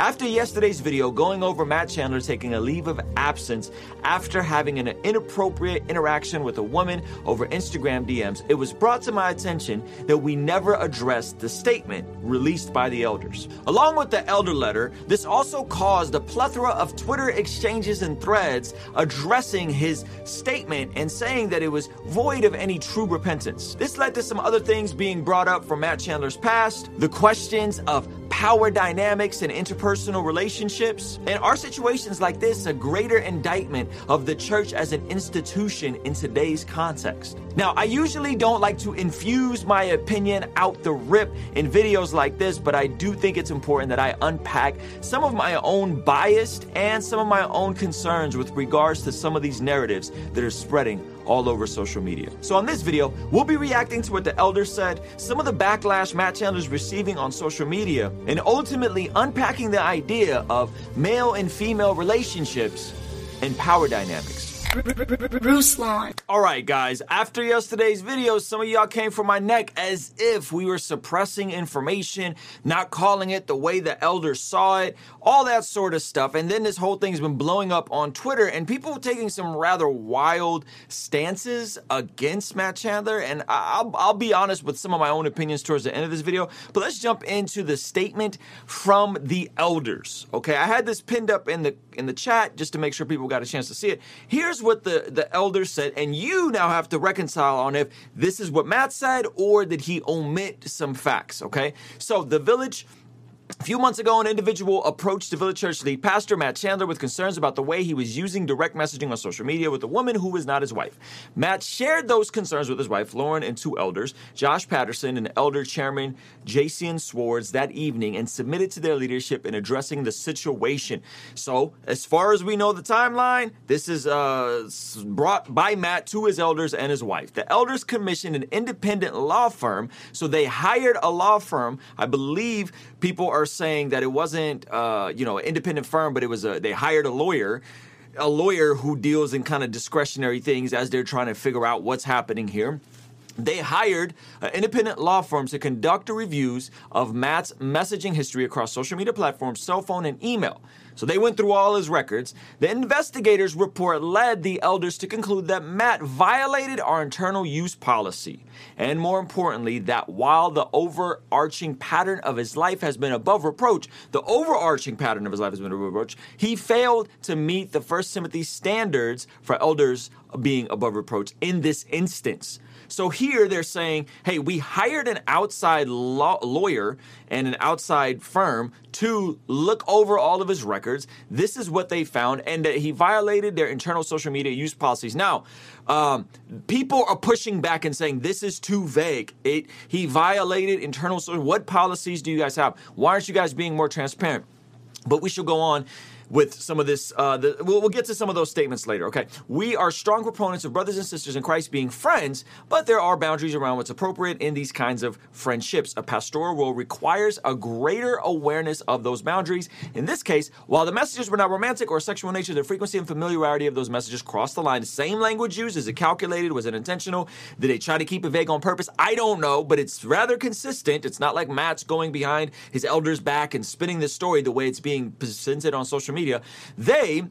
After yesterday's video going over Matt Chandler taking a leave of absence after having an inappropriate interaction with a woman over Instagram DMs, it was brought to my attention that we never addressed the statement released by the elders. Along with the elder letter, this also caused a plethora of Twitter exchanges and threads addressing his statement and saying that it was void of any true repentance. This led to some other things being brought up from Matt Chandler's past, the questions of power dynamics and interpersonal relationships. And are situations like this a greater indictment of the church as an institution in today's context? Now, I usually don't like to infuse my opinion out the rip in videos like this, but I do think it's important that I unpack some of my own bias and some of my own concerns with regards to some of these narratives that are spreading all over social media. So, on this video, we'll be reacting to what the elder said, some of the backlash Matt Chandler's receiving on social media, and ultimately unpacking the idea of male and female relationships and power dynamics. Ruslan. All right, guys. After yesterday's video, some of y'all came for my neck as if we were suppressing information, not calling it the way the elders saw it, all that sort of stuff. And then this whole thing's been blowing up on Twitter, and people taking some rather wild stances against Matt Chandler. And I'll, I'll be honest with some of my own opinions towards the end of this video. But let's jump into the statement from the elders. Okay, I had this pinned up in the in the chat just to make sure people got a chance to see it. Here's what the, the elders said, and you now have to reconcile on if this is what Matt said or did he omit some facts, okay? So the village a few months ago, an individual approached the village church lead pastor, Matt Chandler, with concerns about the way he was using direct messaging on social media with a woman who was not his wife. Matt shared those concerns with his wife, Lauren, and two elders, Josh Patterson and elder chairman Jason Swartz, that evening and submitted to their leadership in addressing the situation. So, as far as we know the timeline, this is uh, brought by Matt to his elders and his wife. The elders commissioned an independent law firm, so they hired a law firm. I believe people are saying that it wasn't, uh, you know, an independent firm, but it was a they hired a lawyer, a lawyer who deals in kind of discretionary things as they're trying to figure out what's happening here. They hired an independent law firms to conduct reviews of Matt's messaging history across social media platforms, cell phone, and email. So they went through all his records. The investigators' report led the elders to conclude that Matt violated our internal use policy. And more importantly, that while the overarching pattern of his life has been above reproach, the overarching pattern of his life has been above reproach, he failed to meet the First Timothy standards for elders being above reproach in this instance. So here they're saying, hey, we hired an outside law- lawyer and an outside firm to look over all of his records. This is what they found, and that he violated their internal social media use policies. Now, um, people are pushing back and saying this is too vague. It he violated internal. social. what policies do you guys have? Why aren't you guys being more transparent? But we should go on with some of this. Uh, the, we'll, we'll get to some of those statements later. Okay, we are strong proponents of brothers and sisters in Christ being friends, but there are boundaries around what's appropriate in these kinds of friendships. A pastoral role requires a greater awareness of those boundaries. In this case, while the messages were not romantic or sexual in nature, the frequency and familiarity of those messages crossed the line. Same language used, is it calculated? Was it intentional? Did they try to keep it vague on purpose? I don't know, but it's rather consistent. It's not like Matt's going behind his elders' back and spinning this story the way it's being presented on social media media, they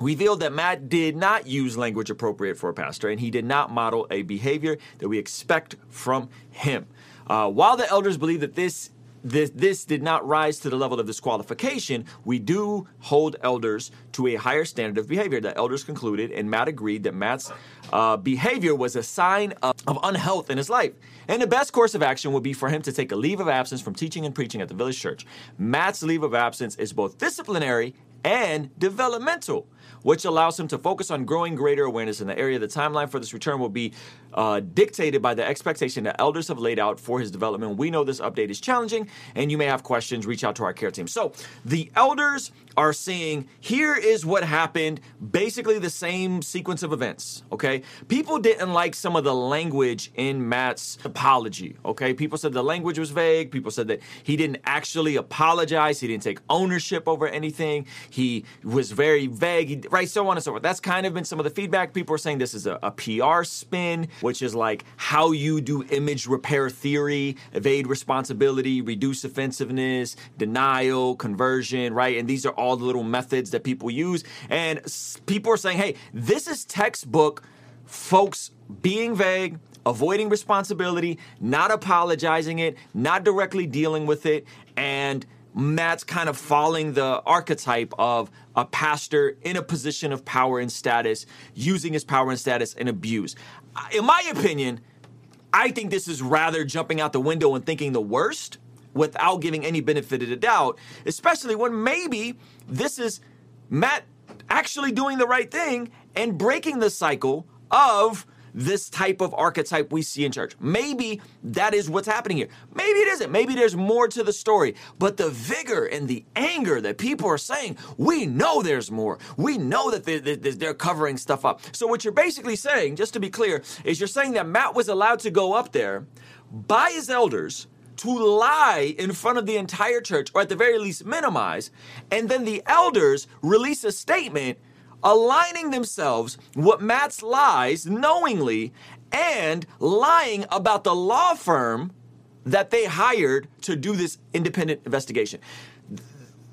revealed that Matt did not use language appropriate for a pastor and he did not model a behavior that we expect from him. Uh, while the elders believe that this this, this did not rise to the level of disqualification, we do hold elders to a higher standard of behavior. The elders concluded, and Matt agreed that Matt's uh, behavior was a sign of, of unhealth in his life. And the best course of action would be for him to take a leave of absence from teaching and preaching at the village church. Matt's leave of absence is both disciplinary and developmental which allows him to focus on growing greater awareness in the area. The timeline for this return will be uh, dictated by the expectation that elders have laid out for his development. We know this update is challenging, and you may have questions. Reach out to our care team. So the elders are seeing here is what happened, basically the same sequence of events, okay? People didn't like some of the language in Matt's apology, okay? People said the language was vague. People said that he didn't actually apologize. He didn't take ownership over anything. He was very vague. Right, so on and so forth. That's kind of been some of the feedback. People are saying this is a, a PR spin, which is like how you do image repair theory, evade responsibility, reduce offensiveness, denial, conversion, right? And these are all the little methods that people use. And people are saying, hey, this is textbook folks being vague, avoiding responsibility, not apologizing it, not directly dealing with it, and Matt's kind of following the archetype of a pastor in a position of power and status, using his power and status and abuse. In my opinion, I think this is rather jumping out the window and thinking the worst without giving any benefit of the doubt, especially when maybe this is Matt actually doing the right thing and breaking the cycle of this type of archetype we see in church. Maybe that is what's happening here. Maybe it isn't. Maybe there's more to the story. But the vigor and the anger that people are saying, we know there's more. We know that they're covering stuff up. So, what you're basically saying, just to be clear, is you're saying that Matt was allowed to go up there by his elders to lie in front of the entire church, or at the very least minimize, and then the elders release a statement aligning themselves with Matt's lies knowingly and lying about the law firm that they hired to do this independent investigation.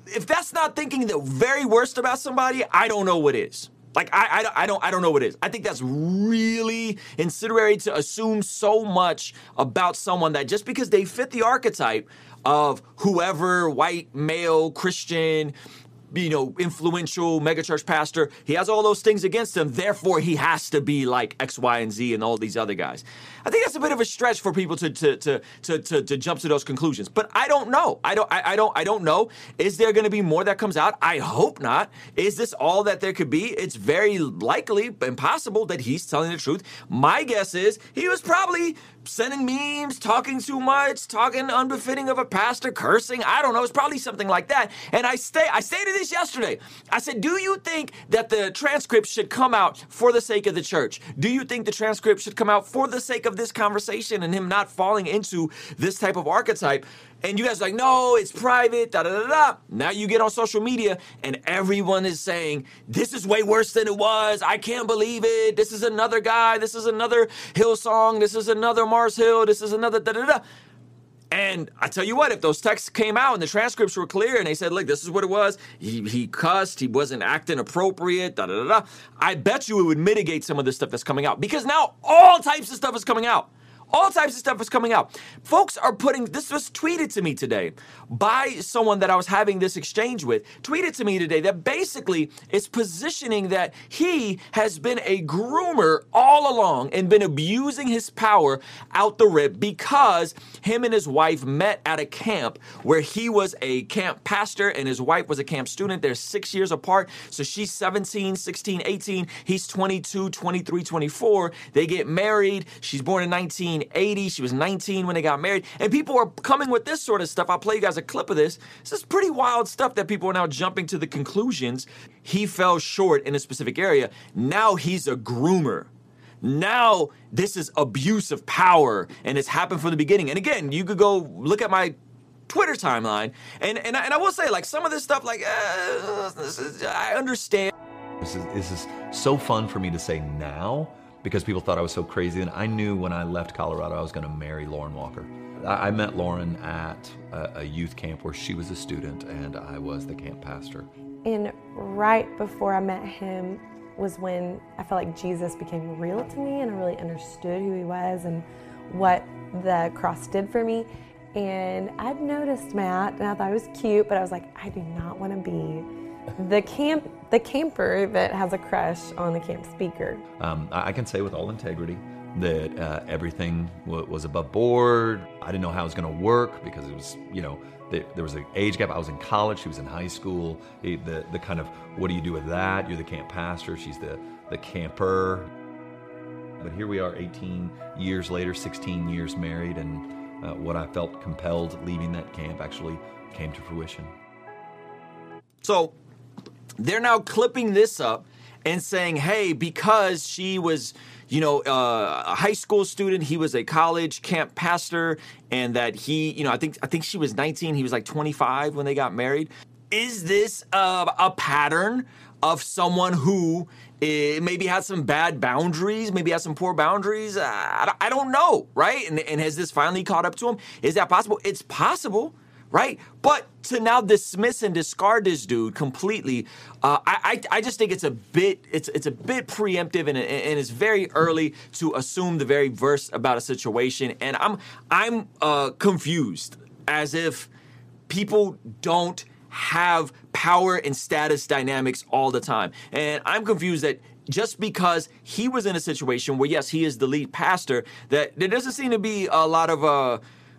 If that's not thinking the very worst about somebody, I don't know what is. Like I, I, I don't I don't know what it is. I think that's really incendiary to assume so much about someone that just because they fit the archetype of whoever white male Christian you know, influential megachurch pastor. He has all those things against him. Therefore, he has to be like X, Y, and Z and all these other guys. I think that's a bit of a stretch for people to to to to to, to jump to those conclusions. But I don't know. I don't. I, I don't. I don't know. Is there going to be more that comes out? I hope not. Is this all that there could be? It's very likely, impossible that he's telling the truth. My guess is he was probably sending memes, talking too much, talking unbefitting of a pastor, cursing. I don't know. It's probably something like that. And I stay. I stated this yesterday. I said, "Do you think that the transcript should come out for the sake of the church? Do you think the transcript should come out for the sake of this conversation and him not falling into this type of archetype?" And you guys like, no, it's private, da da da da. Now you get on social media and everyone is saying, this is way worse than it was. I can't believe it. This is another guy. This is another Hillsong. This is another Mars Hill. This is another da da da. And I tell you what, if those texts came out and the transcripts were clear and they said, look, this is what it was, he, he cussed, he wasn't acting appropriate, da da da da, I bet you it would mitigate some of this stuff that's coming out because now all types of stuff is coming out. All types of stuff is coming out. Folks are putting this was tweeted to me today by someone that I was having this exchange with. Tweeted to me today that basically is positioning that he has been a groomer all along and been abusing his power out the rip because him and his wife met at a camp where he was a camp pastor and his wife was a camp student. They're six years apart. So she's 17, 16, 18. He's 22, 23, 24. They get married. She's born in 19. 1980. She was 19 when they got married. And people are coming with this sort of stuff. I'll play you guys a clip of this. This is pretty wild stuff that people are now jumping to the conclusions. He fell short in a specific area. Now he's a groomer. Now this is abuse of power and it's happened from the beginning. And again, you could go look at my Twitter timeline, and and I, and I will say, like some of this stuff, like uh, is, I understand. This is, this is so fun for me to say now because people thought I was so crazy. And I knew when I left Colorado I was going to marry Lauren Walker. I, met Lauren at a, a youth camp where she was a student and I was the camp pastor. And right before I met him was when I felt like Jesus became real to me and I really understood who he was and what the cross did for me. And I'd noticed Matt and I thought he was cute, but I was like, I do not want to be the camp the camper that has a crush on the camp speaker. Um, I can say with all integrity that uh, everything w- was above board. I didn't know how it was going to work because it was, you know, the, there was an age gap. I was in college; she was in high school. the the kind of what do you do with that? You're the camp pastor. She's the the camper. But here we are, 18 years later, 16 years married, and uh, what I felt compelled leaving that camp actually came to fruition. So they're now clipping this up and saying, hey, because she was, you know, uh, a high school student, he was a college camp pastor, and that he, you know, I think I think she was 19, he was like 25 when they got married. is this uh, a pattern of someone who uh, maybe had some bad boundaries, maybe had some poor boundaries? I, I don't know, right? And, and has this finally caught up to him? Is that possible? It's possible right? But to now dismiss and discard this dude completely, uh, I, I, I just think it's a bit it's it's a bit preemptive and, and it's very early to assume the very verse about a situation, and I'm I'm uh, confused as if people don't have power and status dynamics all the time, and I'm confused that just because he was in a situation where yes he is the lead pastor that there doesn't seem to be a lot of uh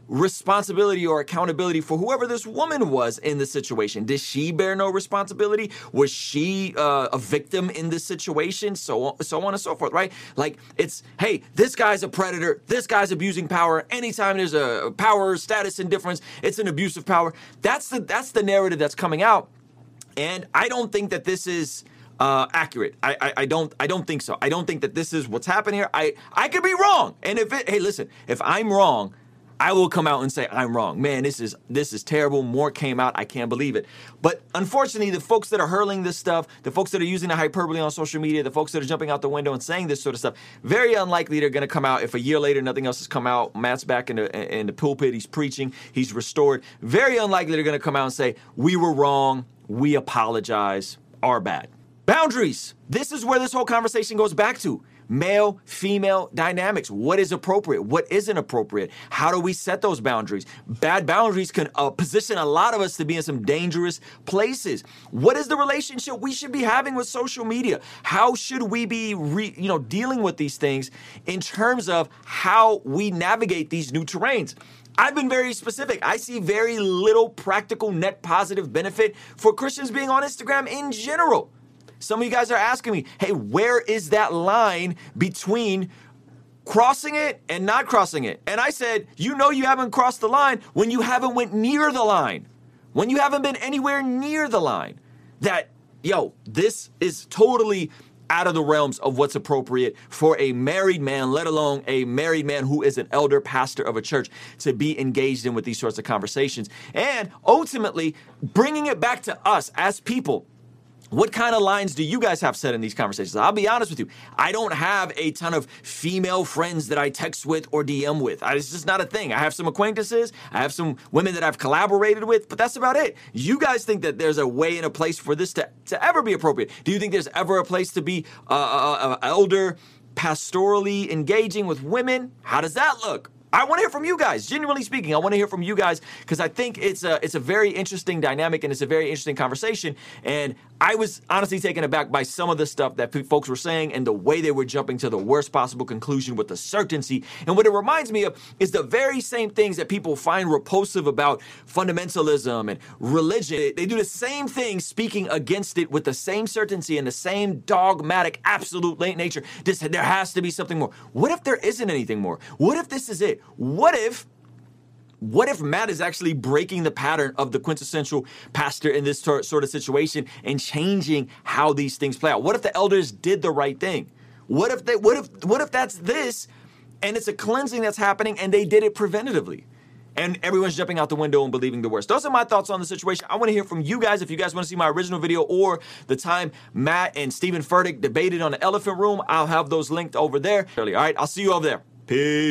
responsibility or accountability for whoever this woman was in the situation. Did she bear no responsibility? Was she uh, a victim in this situation? So on, so on and so forth, right? Like it's hey, this guy's a predator. This guy's abusing power. Anytime there's a power status indifference, it's an abuse of power. That's the that's the narrative that's coming out, and I don't think that this is. Uh, accurate. I, I, I don't I don't think so. I don't think that this is what's happening here. I I could be wrong. And if it hey listen, if I'm wrong, I will come out and say I'm wrong. Man, this is this is terrible. More came out. I can't believe it. But unfortunately, the folks that are hurling this stuff, the folks that are using the hyperbole on social media, the folks that are jumping out the window and saying this sort of stuff, very unlikely they're going to come out if a year later nothing else has come out. Matt's back in the in the pulpit. He's preaching. He's restored. Very unlikely they're going to come out and say we were wrong. We apologize. Our bad. Boundaries. This is where this whole conversation goes back to male female dynamics. What is appropriate? What isn't appropriate? How do we set those boundaries? Bad boundaries can uh, position a lot of us to be in some dangerous places. What is the relationship we should be having with social media? How should we be, re, you know, dealing with these things in terms of how we navigate these new terrains? I've been very specific. I see very little practical net positive benefit for Christians being on Instagram in general. Some of you guys are asking me, hey, where is that line between crossing it and not crossing it? And I said, you know you haven't crossed the line when you haven't went near the line. When you haven't been anywhere near the line. That, yo, this is totally out of the realms of what's appropriate for a married man, let alone a married man who is an elder pastor of a church, to be engaged in with these sorts of conversations. And ultimately, bringing it back to us as people what kind of lines do you guys have set in these conversations? I'll be honest with you. I don't have a ton of female friends that I text with or DM with. It's just not a thing. I have some acquaintances. I have some women that I've collaborated with, but that's about it. You guys think that there's a way and a place for this to, to ever be appropriate? Do you think there's ever a place to be uh, uh, uh elder, pastorally engaging with women? How does that look? I want to hear from you guys. Genuinely speaking, I want to hear from you guys because I think it's a it's a very interesting dynamic and it's a very interesting conversation. And I was honestly taken aback by some of the stuff that folks were saying and the way they were jumping to the worst possible conclusion with the certainty. And what it reminds me of is the very same things that people find repulsive about fundamentalism and religion. They do the same thing, speaking against it with the same certainty and the same dogmatic, absolute nature. This, there has to be something more. What if there isn't anything more? What if this is it? What if what if Matt is actually breaking the pattern of the quintessential pastor in this sort of situation and changing how these things play out? What if the elders did the right thing? What if they what if what if that's this and it's a cleansing that's happening and they did it preventatively? And everyone's jumping out the window and believing the worst. Those are my thoughts on the situation. I want to hear from you guys. If you guys want to see my original video or the time Matt and Steven Furtick debated on the elephant room, I'll have those linked over there. All right, I'll see you over there. Peace.